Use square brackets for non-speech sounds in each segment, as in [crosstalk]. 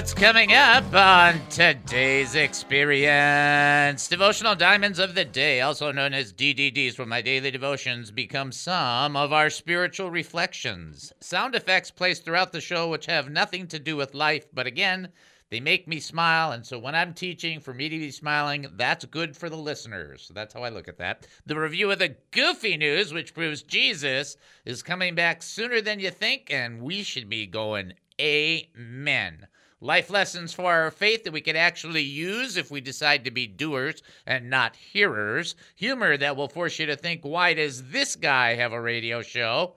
What's coming up on today's experience. Devotional Diamonds of the Day, also known as DDDs, where my daily devotions become some of our spiritual reflections. Sound effects placed throughout the show which have nothing to do with life, but again, they make me smile. And so when I'm teaching, for me to be smiling, that's good for the listeners. So that's how I look at that. The review of the goofy news, which proves Jesus is coming back sooner than you think, and we should be going Amen. Life lessons for our faith that we can actually use if we decide to be doers and not hearers. Humor that will force you to think, why does this guy have a radio show?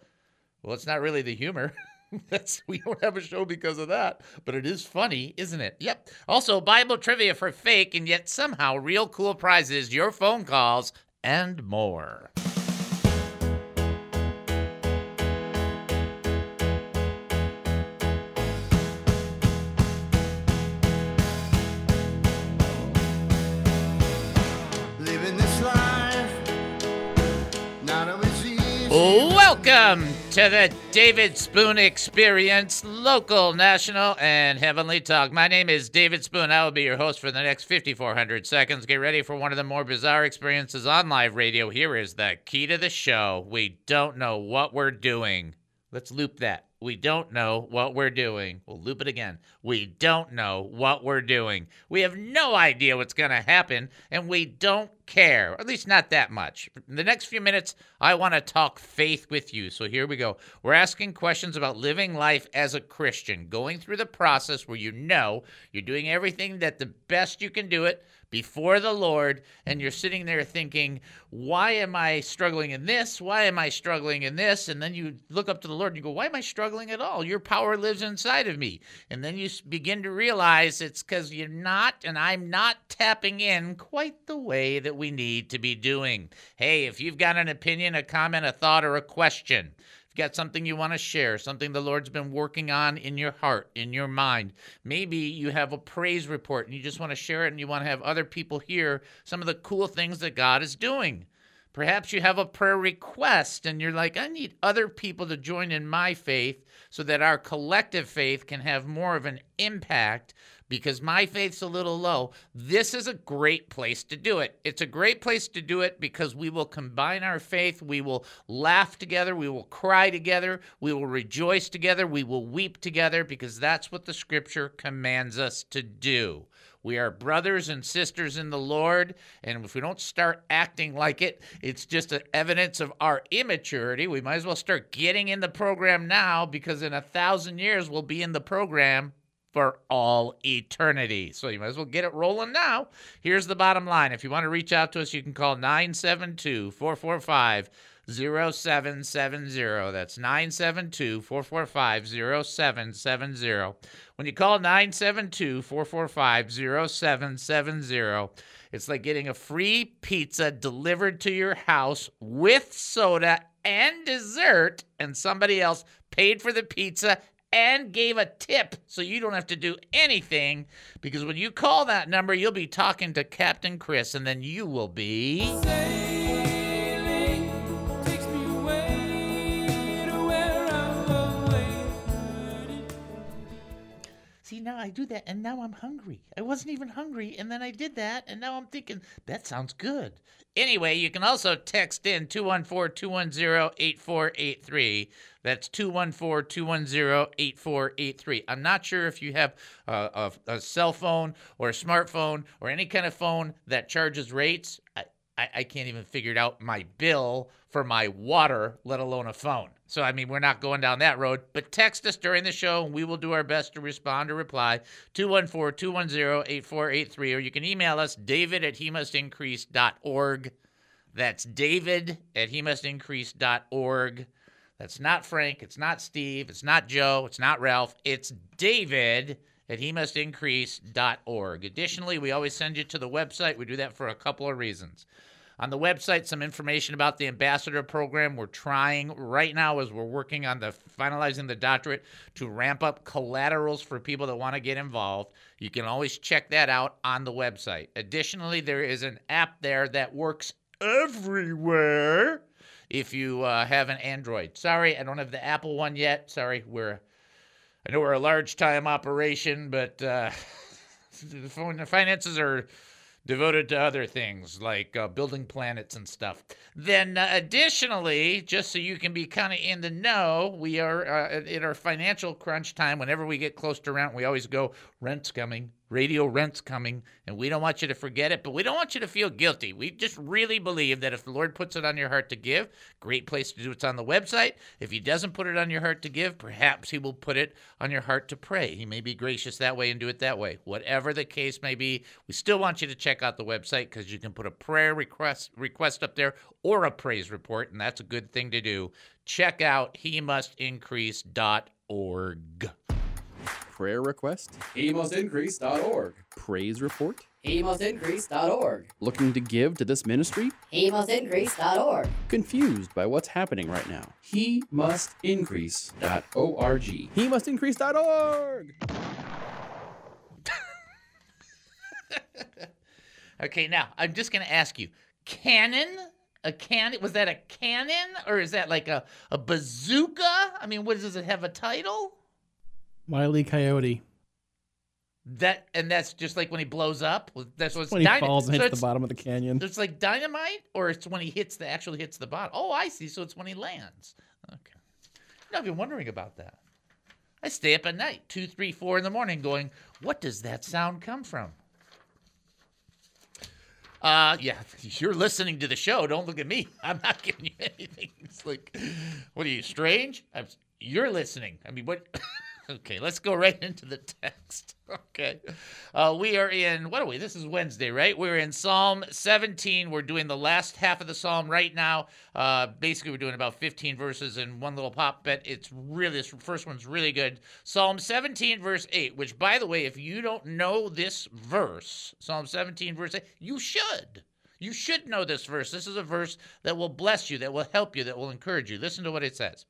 Well, it's not really the humor. [laughs] That's we don't have a show because of that, but it is funny, isn't it? Yep. Also, Bible trivia for fake and yet somehow real cool prizes, your phone calls, and more. Welcome to the David Spoon Experience, local, national, and heavenly talk. My name is David Spoon. I will be your host for the next 5,400 seconds. Get ready for one of the more bizarre experiences on live radio. Here is the key to the show. We don't know what we're doing. Let's loop that. We don't know what we're doing. We'll loop it again. We don't know what we're doing. We have no idea what's going to happen, and we don't care, at least not that much. In the next few minutes, I want to talk faith with you. So here we go. We're asking questions about living life as a Christian, going through the process where you know you're doing everything that the best you can do it before the Lord, and you're sitting there thinking, why am I struggling in this? Why am I struggling in this? And then you look up to the Lord and you go, why am I struggling at all? Your power lives inside of me. And then you begin to realize it's because you're not, and I'm not tapping in quite the way that we need to be doing. Hey, if you've got an opinion, a comment, a thought, or a question, got something you want to share, something the Lord's been working on in your heart, in your mind, maybe you have a praise report and you just want to share it and you want to have other people hear some of the cool things that God is doing. Perhaps you have a prayer request and you're like, I need other people to join in my faith so that our collective faith can have more of an impact because my faith's a little low. This is a great place to do it. It's a great place to do it because we will combine our faith, we will laugh together, we will cry together, we will rejoice together, we will weep together because that's what the scripture commands us to do. We are brothers and sisters in the Lord, and if we don't start acting like it, it's just an evidence of our immaturity. We might as well start getting in the program now because in a thousand years we'll be in the program for all eternity. So you might as well get it rolling now. Here's the bottom line. If you want to reach out to us, you can call 972 445 0770. That's 972 445 0770. When you call 972 445 0770, it's like getting a free pizza delivered to your house with soda and dessert, and somebody else paid for the pizza and gave a tip so you don't have to do anything because when you call that number, you'll be talking to Captain Chris, and then you will be. I do that, and now I'm hungry. I wasn't even hungry, and then I did that, and now I'm thinking, that sounds good. Anyway, you can also text in 214 210 8483. That's 214 210 8483. I'm not sure if you have a, a, a cell phone or a smartphone or any kind of phone that charges rates. I, I, can't even figure it out my bill for my water, let alone a phone. So, I mean, we're not going down that road, but text us during the show and we will do our best to respond or reply. 214 210 8483, or you can email us, david at he must increase.org. That's david at he must increase.org. That's not Frank. It's not Steve. It's not Joe. It's not Ralph. It's David at he must. Additionally, we always send you to the website. We do that for a couple of reasons. On the website, some information about the ambassador program. We're trying right now as we're working on the finalizing the doctorate to ramp up collaterals for people that want to get involved. You can always check that out on the website. Additionally, there is an app there that works everywhere if you uh, have an Android. Sorry, I don't have the Apple one yet. Sorry, we're I know we're a large time operation, but uh, [laughs] the finances are devoted to other things like uh, building planets and stuff. Then, uh, additionally, just so you can be kind of in the know, we are uh, in our financial crunch time. Whenever we get close to rent, we always go, rent's coming, radio rent's coming, and we don't want you to forget it, but we don't want you to feel guilty. We just really believe that if the Lord puts it on your heart to give, great place to do it's on the website. If He doesn't put it on your heart to give, perhaps He will put it on your heart to pray. He may be gracious that way and do it that way. Whatever the case may be, we still want you to check out the website because you can put a prayer request request up there or a praise report, and that's a good thing to do. Check out he increase.org. Prayer request? HeMustIncrease.org. Praise report? HeMustIncrease.org. Looking to give to this ministry? HeMustIncrease.org. Confused by what's happening right now? HeMustIncrease.org. HeMustIncrease.org. [laughs] Okay, now I'm just going to ask you cannon? A cannon? Was that a cannon or is that like a, a bazooka? I mean, what does it have a title? Wiley Coyote. That and that's just like when he blows up. That's what's When he dyna- falls and so hits the bottom of the canyon. It's like dynamite, or it's when he hits the actually hits the bottom. Oh, I see. So it's when he lands. Okay. Know, I've been wondering about that. I stay up at night, two, three, four in the morning, going, "What does that sound come from?" Uh, yeah, [laughs] you're listening to the show. Don't look at me. [laughs] I'm not giving you anything. It's like, what are you strange? I'm, you're listening. I mean, what? [laughs] okay, let's go right into the text. [laughs] Okay, uh, we are in what are we? This is Wednesday, right? We're in Psalm 17. We're doing the last half of the psalm right now. Uh, basically, we're doing about 15 verses and one little pop, but it's really this first one's really good. Psalm 17, verse 8. Which, by the way, if you don't know this verse, Psalm 17, verse 8, you should. You should know this verse. This is a verse that will bless you, that will help you, that will encourage you. Listen to what it says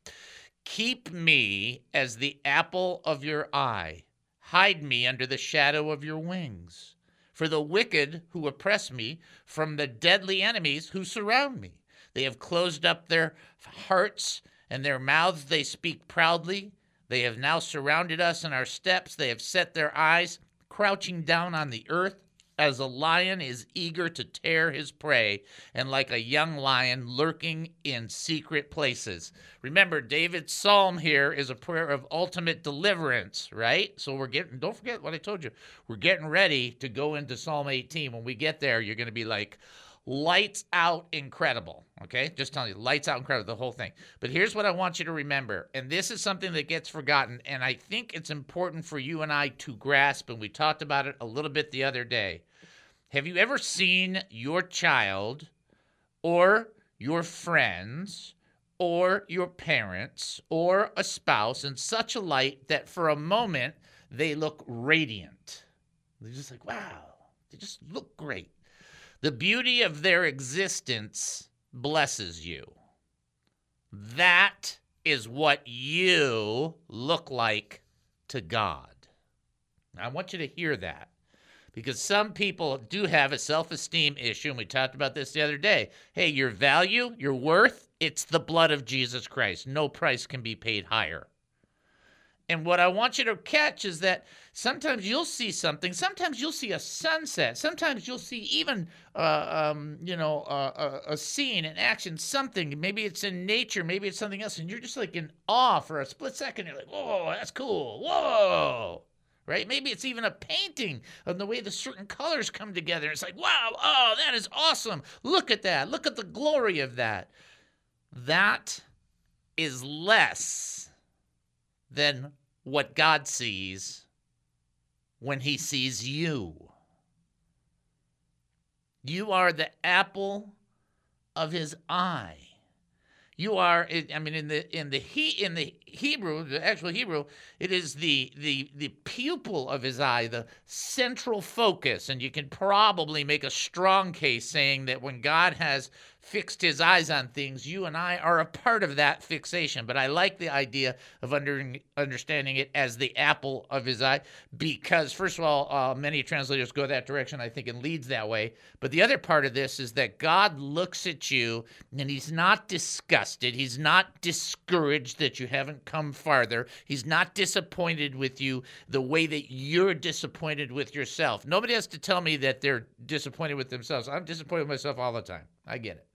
Keep me as the apple of your eye, hide me under the shadow of your wings. For the wicked who oppress me, from the deadly enemies who surround me. They have closed up their hearts, and their mouths they speak proudly. They have now surrounded us in our steps. They have set their eyes, crouching down on the earth as a lion is eager to tear his prey, and like a young lion lurking in secret places. Remember, David's psalm here is a prayer of ultimate deliverance, right? So we're getting, don't forget what I told you. We're getting ready to go into Psalm 18. When we get there, you're going to be like, lights out incredible. Okay, just telling you, lights out incredible, the whole thing. But here's what I want you to remember, and this is something that gets forgotten, and I think it's important for you and I to grasp, and we talked about it a little bit the other day. Have you ever seen your child or your friends or your parents or a spouse in such a light that for a moment they look radiant? They're just like, wow, they just look great. The beauty of their existence blesses you. That is what you look like to God. I want you to hear that because some people do have a self esteem issue, and we talked about this the other day. Hey, your value, your worth, it's the blood of Jesus Christ. No price can be paid higher. And what I want you to catch is that sometimes you'll see something. Sometimes you'll see a sunset. Sometimes you'll see even, uh, um, you know, uh, a, a scene, an action, something. Maybe it's in nature. Maybe it's something else. And you're just like in awe for a split second. You're like, whoa, that's cool. Whoa. Right? Maybe it's even a painting of the way the certain colors come together. It's like, wow, oh, that is awesome. Look at that. Look at the glory of that. That is less than what God sees when He sees you. You are the apple of His eye. You are. I mean, in the in the he in the Hebrew, the actual Hebrew, it is the the the pupil of his eye, the central focus, and you can probably make a strong case saying that when God has fixed his eyes on things, you and I are a part of that fixation. But I like the idea of under, understanding it as the apple of his eye because, first of all, uh, many translators go that direction, I think, and leads that way. But the other part of this is that God looks at you and he's not disgusted. He's not discouraged that you haven't come farther. He's not disappointed with you the way that you're disappointed with yourself. Nobody has to tell me that they're disappointed with themselves. I'm disappointed with myself all the time. I get it.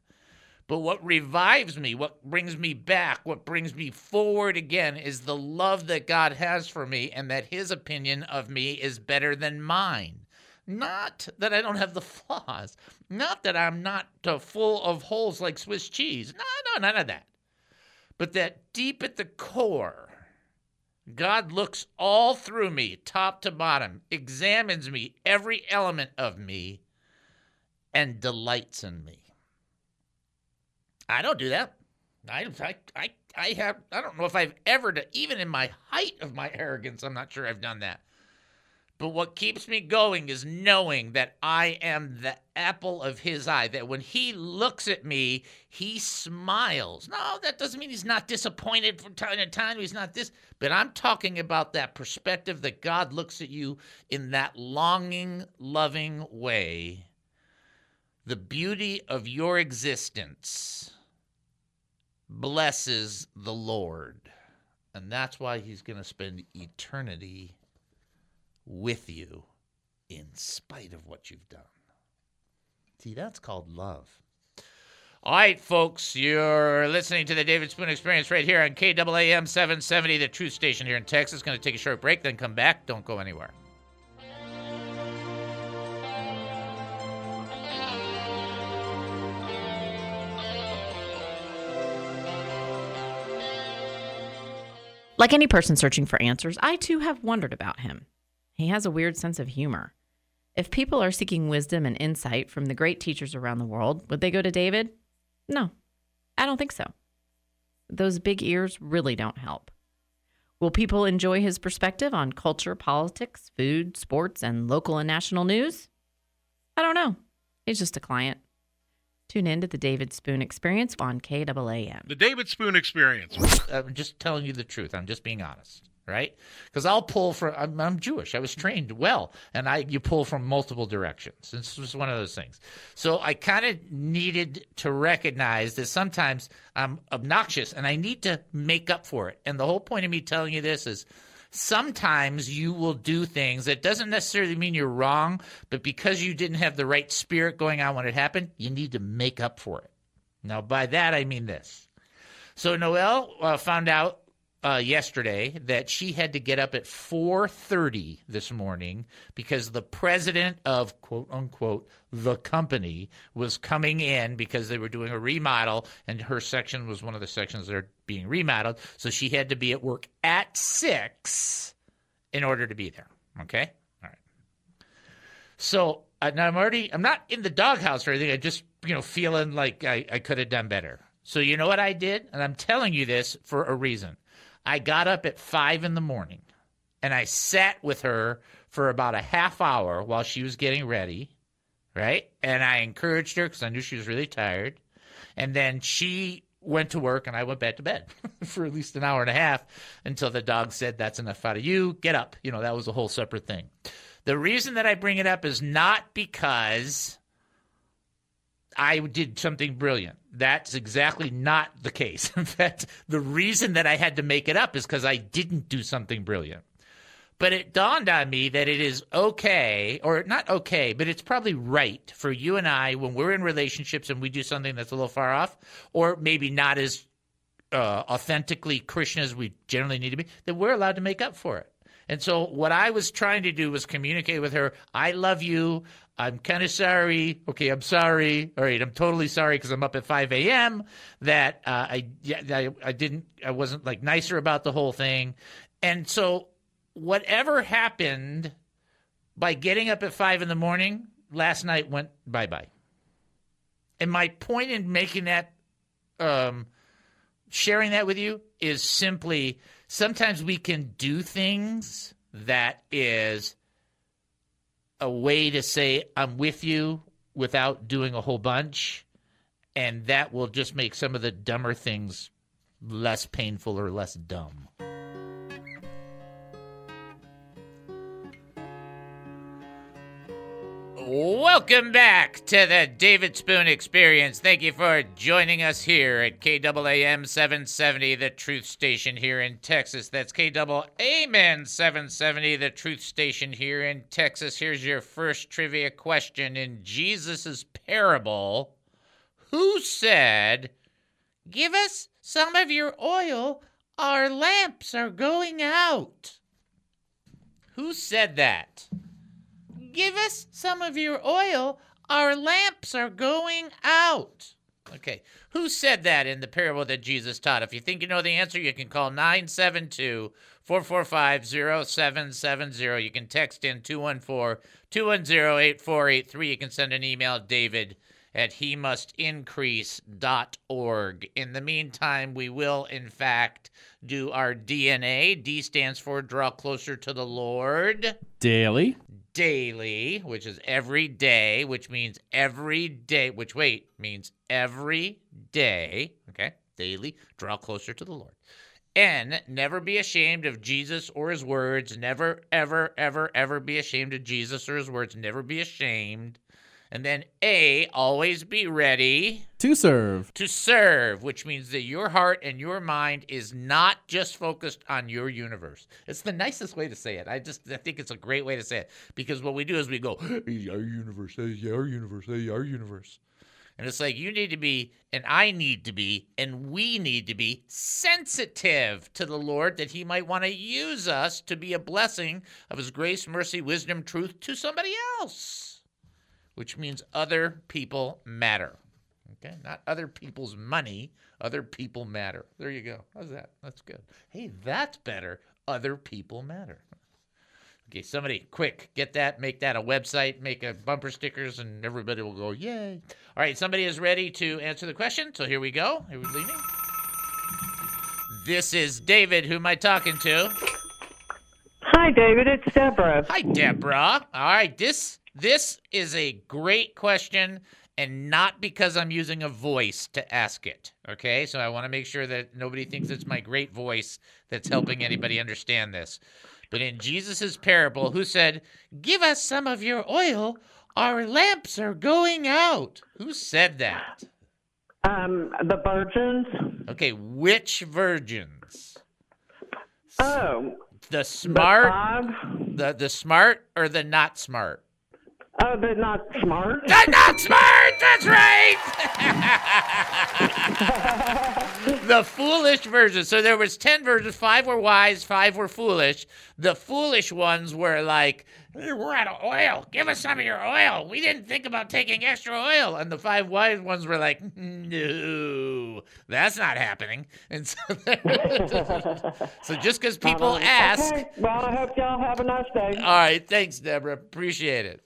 But what revives me, what brings me back, what brings me forward again is the love that God has for me and that his opinion of me is better than mine. Not that I don't have the flaws, not that I'm not full of holes like Swiss cheese. No, no, none of that. But that deep at the core, God looks all through me, top to bottom, examines me, every element of me, and delights in me. I don't do that. I, I, I, I have, I don't know if I've ever, even in my height of my arrogance, I'm not sure I've done that. But what keeps me going is knowing that I am the apple of his eye, that when he looks at me, he smiles. No, that doesn't mean he's not disappointed from time to time. He's not this. But I'm talking about that perspective that God looks at you in that longing, loving way. The beauty of your existence blesses the Lord. And that's why he's going to spend eternity with you in spite of what you've done. See, that's called love. All right, folks, you're listening to the David Spoon Experience right here on KAAM 770, the truth station here in Texas. Going to take a short break, then come back. Don't go anywhere. Like any person searching for answers, I too have wondered about him. He has a weird sense of humor. If people are seeking wisdom and insight from the great teachers around the world, would they go to David? No, I don't think so. Those big ears really don't help. Will people enjoy his perspective on culture, politics, food, sports, and local and national news? I don't know. He's just a client. Tune in to the David Spoon Experience on KAAM. The David Spoon Experience. I'm just telling you the truth. I'm just being honest, right? Because I'll pull from. I'm, I'm Jewish. I was trained well, and I you pull from multiple directions. This was one of those things. So I kind of needed to recognize that sometimes I'm obnoxious, and I need to make up for it. And the whole point of me telling you this is. Sometimes you will do things that doesn't necessarily mean you're wrong, but because you didn't have the right spirit going on when it happened, you need to make up for it. Now, by that I mean this. So Noel uh, found out uh, yesterday that she had to get up at 4:30 this morning because the president of quote unquote the company was coming in because they were doing a remodel and her section was one of the sections that are being remodeled. So she had to be at work at six in order to be there. Okay, all right. So uh, now I'm already I'm not in the doghouse or anything. I just you know feeling like I, I could have done better. So you know what I did, and I'm telling you this for a reason. I got up at five in the morning, and I sat with her for about a half hour while she was getting ready, right? And I encouraged her because I knew she was really tired, and then she went to work and I went back to bed [laughs] for at least an hour and a half until the dog said, That's enough out of you. Get up. You know, that was a whole separate thing. The reason that I bring it up is not because I did something brilliant. That's exactly not the case. [laughs] In fact, the reason that I had to make it up is because I didn't do something brilliant. But it dawned on me that it is okay, or not okay, but it's probably right for you and I when we're in relationships and we do something that's a little far off, or maybe not as uh, authentically Christian as we generally need to be, that we're allowed to make up for it. And so what I was trying to do was communicate with her, I love you. I'm kind of sorry. Okay, I'm sorry. All right, I'm totally sorry because I'm up at 5 a.m. That uh, I, yeah, I I didn't I wasn't like nicer about the whole thing, and so whatever happened by getting up at five in the morning last night went bye bye. And my point in making that um, sharing that with you is simply sometimes we can do things that is a way to say I'm with you without doing a whole bunch and that will just make some of the dumber things less painful or less dumb. Welcome back to the David Spoon Experience. Thank you for joining us here at KAAM 770, the truth station here in Texas. That's KAAM 770, the truth station here in Texas. Here's your first trivia question. In Jesus' parable, who said, Give us some of your oil, our lamps are going out? Who said that? Give us some of your oil. Our lamps are going out. Okay. Who said that in the parable that Jesus taught? If you think you know the answer, you can call 972 445 0770. You can text in 214 210 8483. You can send an email, David at he must increase.org. In the meantime, we will, in fact, do our DNA. D stands for draw closer to the Lord Daily. Daily, which is every day, which means every day, which wait means every day. Okay, daily, draw closer to the Lord. N, never be ashamed of Jesus or his words. Never, ever, ever, ever be ashamed of Jesus or his words. Never be ashamed. And then A, always be ready To serve. to serve, which means that your heart and your mind is not just focused on your universe. It's the nicest way to say it. I just I think it's a great way to say it because what we do is we go, "Hey, our universe, hey, our universe, hey, our universe. And it's like you need to be, and I need to be, and we need to be sensitive to the Lord that He might want to use us to be a blessing of His grace, mercy, wisdom, truth to somebody else which means other people matter. Okay, not other people's money, other people matter. There you go. How's that? That's good. Hey, that's better. Other people matter. Okay, somebody quick, get that, make that a website, make a bumper stickers, and everybody will go, yay. All right, somebody is ready to answer the question. So here we go. Here we leaning. This is David. Who am I talking to? Hi, David. It's Deborah. Hi, Deborah. All right, this this is a great question, and not because I'm using a voice to ask it. Okay, so I want to make sure that nobody thinks it's my great voice that's helping anybody understand this. But in Jesus' parable, who said, "Give us some of your oil; our lamps are going out." Who said that? Um, the virgins. Okay, which virgins? Oh, The smart, the the smart, or the not smart? Uh, oh, they're not smart. They're not smart. That's right. [laughs] the foolish version. So there was ten versions. Five were wise. Five were foolish. The foolish ones were like, "Hey, "We're out of oil. Give us some of your oil. We didn't think about taking extra oil." And the five wise ones were like, "No, that's not happening." And so, [laughs] so just because people ask. Okay. Well, I hope y'all have a nice day. All right, thanks, Deborah. Appreciate it.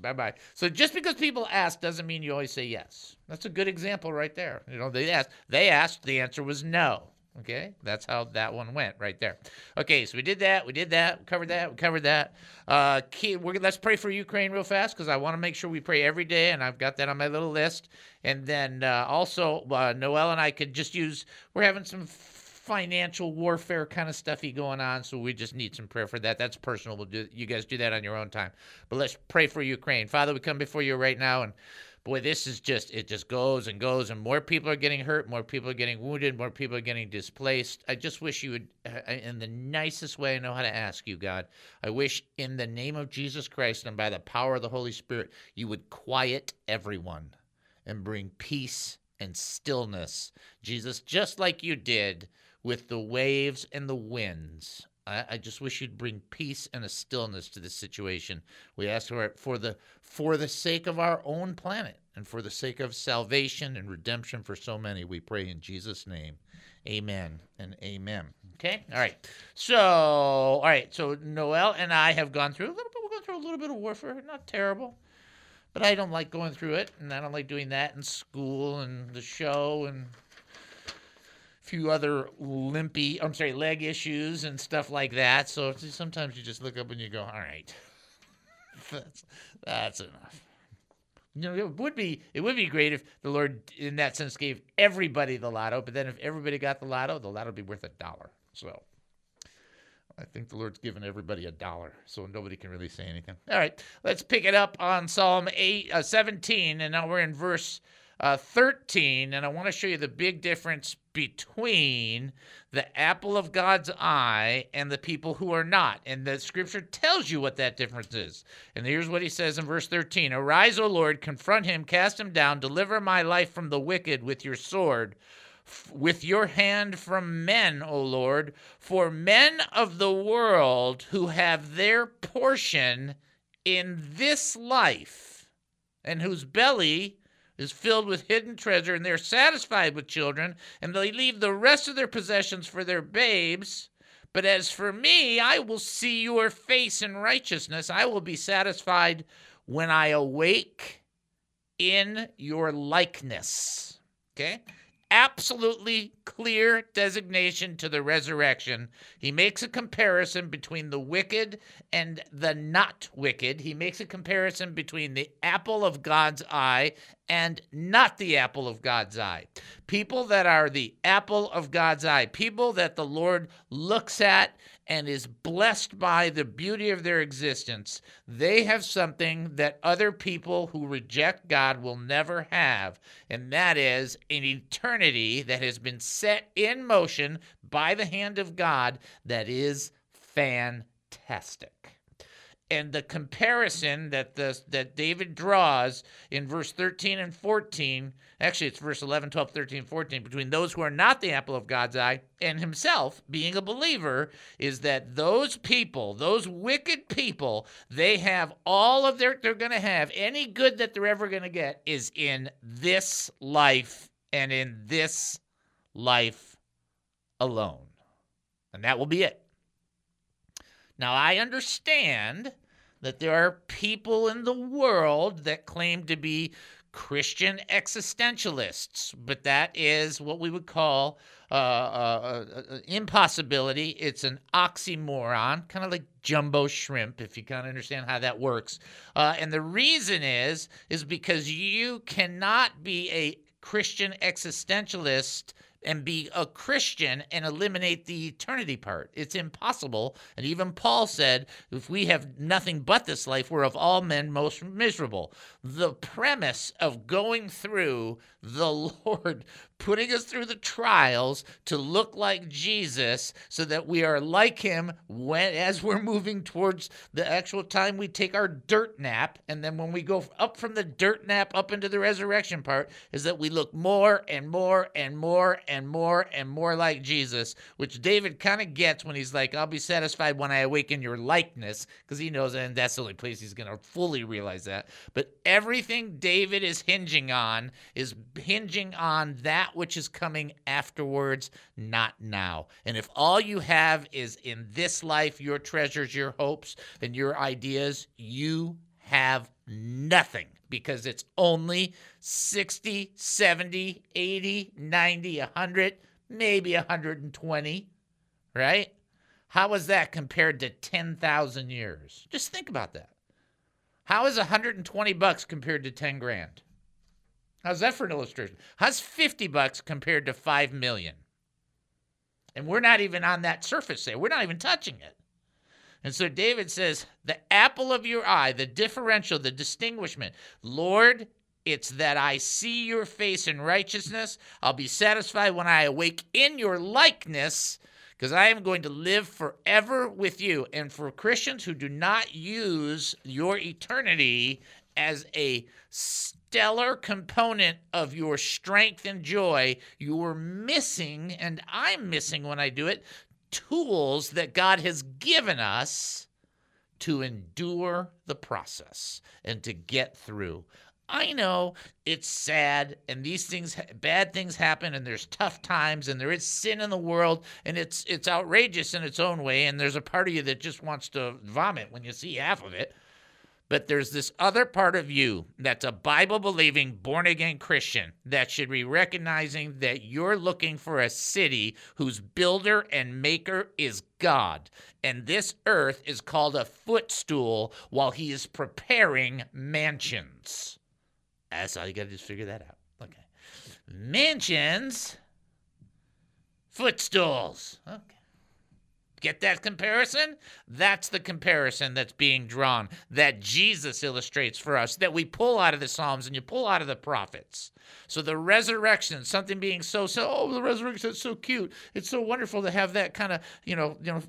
Bye bye. So just because people ask doesn't mean you always say yes. That's a good example right there. You know, they asked. They asked. The answer was no. Okay, that's how that one went right there. Okay, so we did that. We did that. We covered that. We covered that. Uh, key, let's pray for Ukraine real fast because I want to make sure we pray every day, and I've got that on my little list. And then uh, also, uh, Noel and I could just use. We're having some financial warfare kind of stuffy going on, so we just need some prayer for that. That's personal. We'll do you guys do that on your own time. But let's pray for Ukraine. Father, we come before you right now and boy, this is just it just goes and goes and more people are getting hurt, more people are getting wounded, more people are getting displaced. I just wish you would uh, in the nicest way I know how to ask you, God. I wish in the name of Jesus Christ and by the power of the Holy Spirit, you would quiet everyone and bring peace and stillness. Jesus, just like you did with the waves and the winds. I, I just wish you'd bring peace and a stillness to this situation. We ask for it for the for the sake of our own planet and for the sake of salvation and redemption for so many. We pray in Jesus' name. Amen and amen. Okay? All right. So, all right. So Noel and I have gone through a little bit. We're going through a little bit of warfare. Not terrible. But I don't like going through it, and I don't like doing that in school and the show and few other limpy, I'm sorry, leg issues and stuff like that. So sometimes you just look up and you go, all right, [laughs] that's, that's enough. You know, it would be it would be great if the Lord, in that sense, gave everybody the lotto. But then, if everybody got the lotto, the lotto would be worth a dollar. So, I think the Lord's given everybody a dollar, so nobody can really say anything. All right, let's pick it up on Psalm eight, uh, 17, and now we're in verse uh, 13, and I want to show you the big difference between the apple of God's eye and the people who are not. And the scripture tells you what that difference is. And here's what he says in verse 13 Arise, O Lord, confront him, cast him down, deliver my life from the wicked with your sword. f- With your hand from men, O Lord, for men of the world who have their portion in this life, and whose belly is filled with hidden treasure, and they're satisfied with children, and they leave the rest of their possessions for their babes. But as for me, I will see your face in righteousness. I will be satisfied when I awake in your likeness. Okay? Absolutely clear designation to the resurrection. He makes a comparison between the wicked and the not wicked. He makes a comparison between the apple of God's eye and not the apple of God's eye. People that are the apple of God's eye, people that the Lord looks at and is blessed by the beauty of their existence, they have something that other people who reject God will never have, and that is an eternity that has been set in motion by the hand of God that is fantastic and the comparison that the that David draws in verse 13 and 14 actually it's verse 11 12 13 14 between those who are not the apple of God's eye and himself being a believer is that those people those wicked people they have all of their they're going to have any good that they're ever going to get is in this life and in this life alone. And that will be it now, I understand that there are people in the world that claim to be Christian existentialists, but that is what we would call uh, uh, uh, uh, impossibility. It's an oxymoron, kind of like jumbo shrimp, if you kind of understand how that works. Uh, and the reason is, is because you cannot be a Christian existentialist and be a Christian and eliminate the eternity part. It's impossible. And even Paul said, if we have nothing but this life, we're of all men most miserable. The premise of going through the [laughs] Lord putting us through the trials to look like Jesus so that we are like him when as we're moving towards the actual time we take our dirt nap and then when we go up from the dirt nap up into the resurrection part is that we look more and more and more and more and more like Jesus which David kind of gets when he's like I'll be satisfied when I awaken your likeness because he knows and that's the only place he's going to fully realize that but everything David is hinging on is hinging on that which is coming afterwards, not now. And if all you have is in this life your treasures, your hopes, and your ideas, you have nothing because it's only 60, 70, 80, 90, 100, maybe 120, right? How is that compared to 10,000 years? Just think about that. How is 120 bucks compared to 10 grand? How's that for an illustration? How's 50 bucks compared to 5 million? And we're not even on that surface there. We're not even touching it. And so David says, the apple of your eye, the differential, the distinguishment, Lord, it's that I see your face in righteousness. I'll be satisfied when I awake in your likeness, because I am going to live forever with you. And for Christians who do not use your eternity as a stellar component of your strength and joy, you are missing, and I'm missing when I do it, tools that God has given us to endure the process and to get through. I know it's sad and these things bad things happen and there's tough times and there is sin in the world and it's it's outrageous in its own way and there's a part of you that just wants to vomit when you see half of it. But there's this other part of you that's a Bible believing, born again Christian that should be recognizing that you're looking for a city whose builder and maker is God. And this earth is called a footstool while he is preparing mansions. That's all you got to do figure that out. Okay. Mansions, footstools. Okay. Get that comparison? That's the comparison that's being drawn that Jesus illustrates for us, that we pull out of the Psalms and you pull out of the prophets. So the resurrection, something being so so oh the resurrection is so cute. It's so wonderful to have that kind of, you know, you know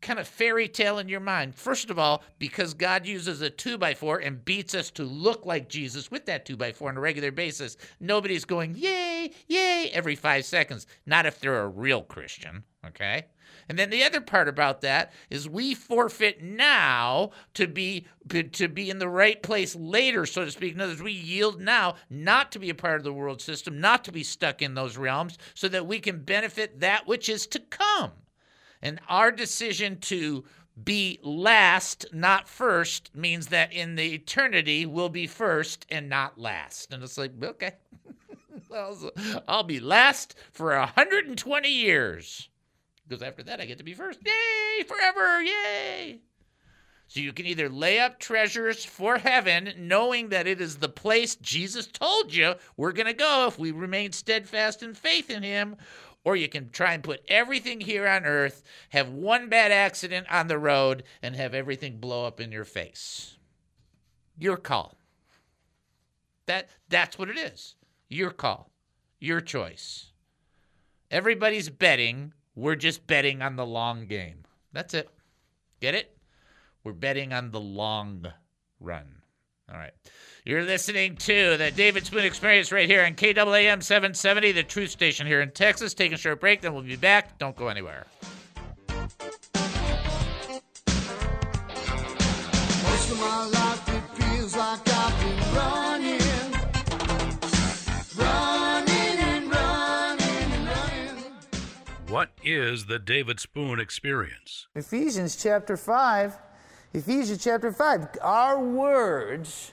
kind of fairy tale in your mind. First of all, because God uses a two by four and beats us to look like Jesus with that two by four on a regular basis, nobody's going, yay, yay, every five seconds. Not if they're a real Christian, okay? And then the other part about that is we forfeit now to be to be in the right place later, so to speak. In other words, we yield now not to be a part of the world system, not to be stuck in those realms, so that we can benefit that which is to come. And our decision to be last, not first, means that in the eternity we'll be first and not last. And it's like, okay, [laughs] I'll be last for 120 years. Because after that, I get to be first. Yay, forever, yay. So you can either lay up treasures for heaven, knowing that it is the place Jesus told you we're going to go if we remain steadfast in faith in Him, or you can try and put everything here on earth, have one bad accident on the road, and have everything blow up in your face. Your call. That that's what it is. Your call. Your choice. Everybody's betting. We're just betting on the long game. That's it. Get it? We're betting on the long run. All right. You're listening to the David Spoon Experience right here on KAAM 770, the truth station here in Texas. Take a short break, then we'll be back. Don't go anywhere. Most of my life it feels like I've been running, running and running and running. What is the David Spoon experience? Ephesians chapter 5. Ephesians chapter 5. Our words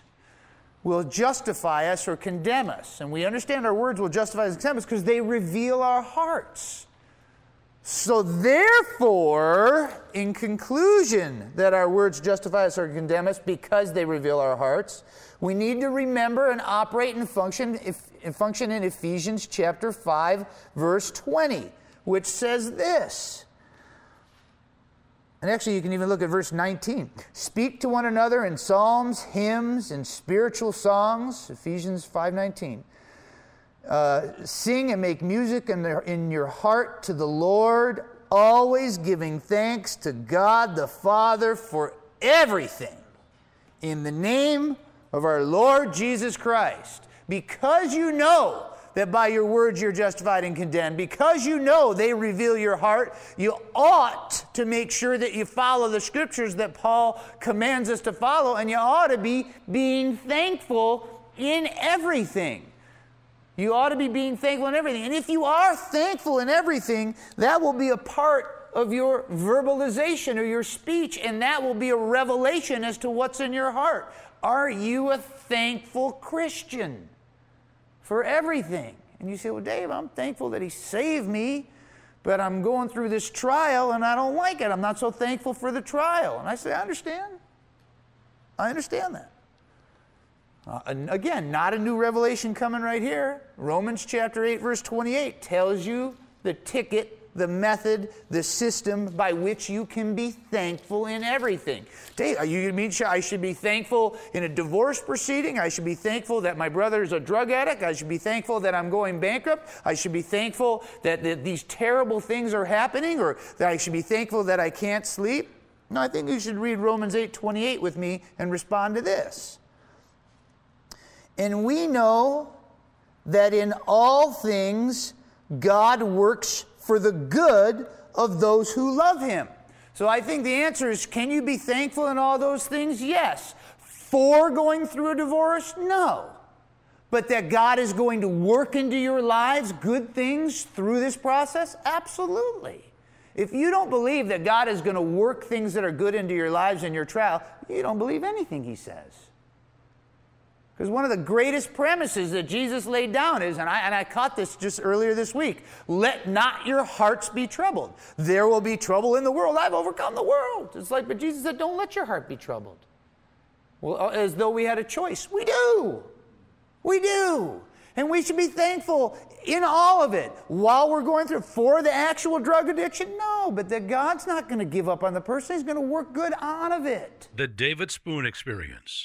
will justify us or condemn us. And we understand our words will justify us and condemn us because they reveal our hearts. So, therefore, in conclusion, that our words justify us or condemn us because they reveal our hearts, we need to remember and operate and function, and function in Ephesians chapter 5, verse 20, which says this. And actually, you can even look at verse 19. Speak to one another in psalms, hymns, and spiritual songs, Ephesians 5:19. Uh, sing and make music in, the, in your heart to the Lord, always giving thanks to God the Father for everything in the name of our Lord Jesus Christ. Because you know that by your words you're justified and condemned, because you know they reveal your heart, you ought to make sure that you follow the scriptures that Paul commands us to follow, and you ought to be being thankful in everything. You ought to be being thankful in everything. And if you are thankful in everything, that will be a part of your verbalization or your speech, and that will be a revelation as to what's in your heart. Are you a thankful Christian for everything? And you say, Well, Dave, I'm thankful that He saved me, but I'm going through this trial and I don't like it. I'm not so thankful for the trial. And I say, I understand. I understand that. Uh, again, not a new revelation coming right here. Romans chapter 8, verse 28 tells you the ticket, the method, the system by which you can be thankful in everything. Dave, are you mean I should be thankful in a divorce proceeding? I should be thankful that my brother is a drug addict. I should be thankful that I'm going bankrupt. I should be thankful that, these terrible things are happening, or that I should be thankful that I can't sleep. No, I think you should read Romans 8, 28 with me and respond to this. And we know that in all things God works for the good of those who love him. So I think the answer is can you be thankful in all those things? Yes. For going through a divorce? No. But that God is going to work into your lives good things through this process? Absolutely. If you don't believe that God is going to work things that are good into your lives in your trial, you don't believe anything He says. Because one of the greatest premises that Jesus laid down is, and I, and I caught this just earlier this week let not your hearts be troubled. There will be trouble in the world. I've overcome the world. It's like, but Jesus said, don't let your heart be troubled. Well, uh, as though we had a choice. We do. We do. And we should be thankful in all of it while we're going through for the actual drug addiction. No, but that God's not going to give up on the person. He's going to work good out of it. The David Spoon Experience.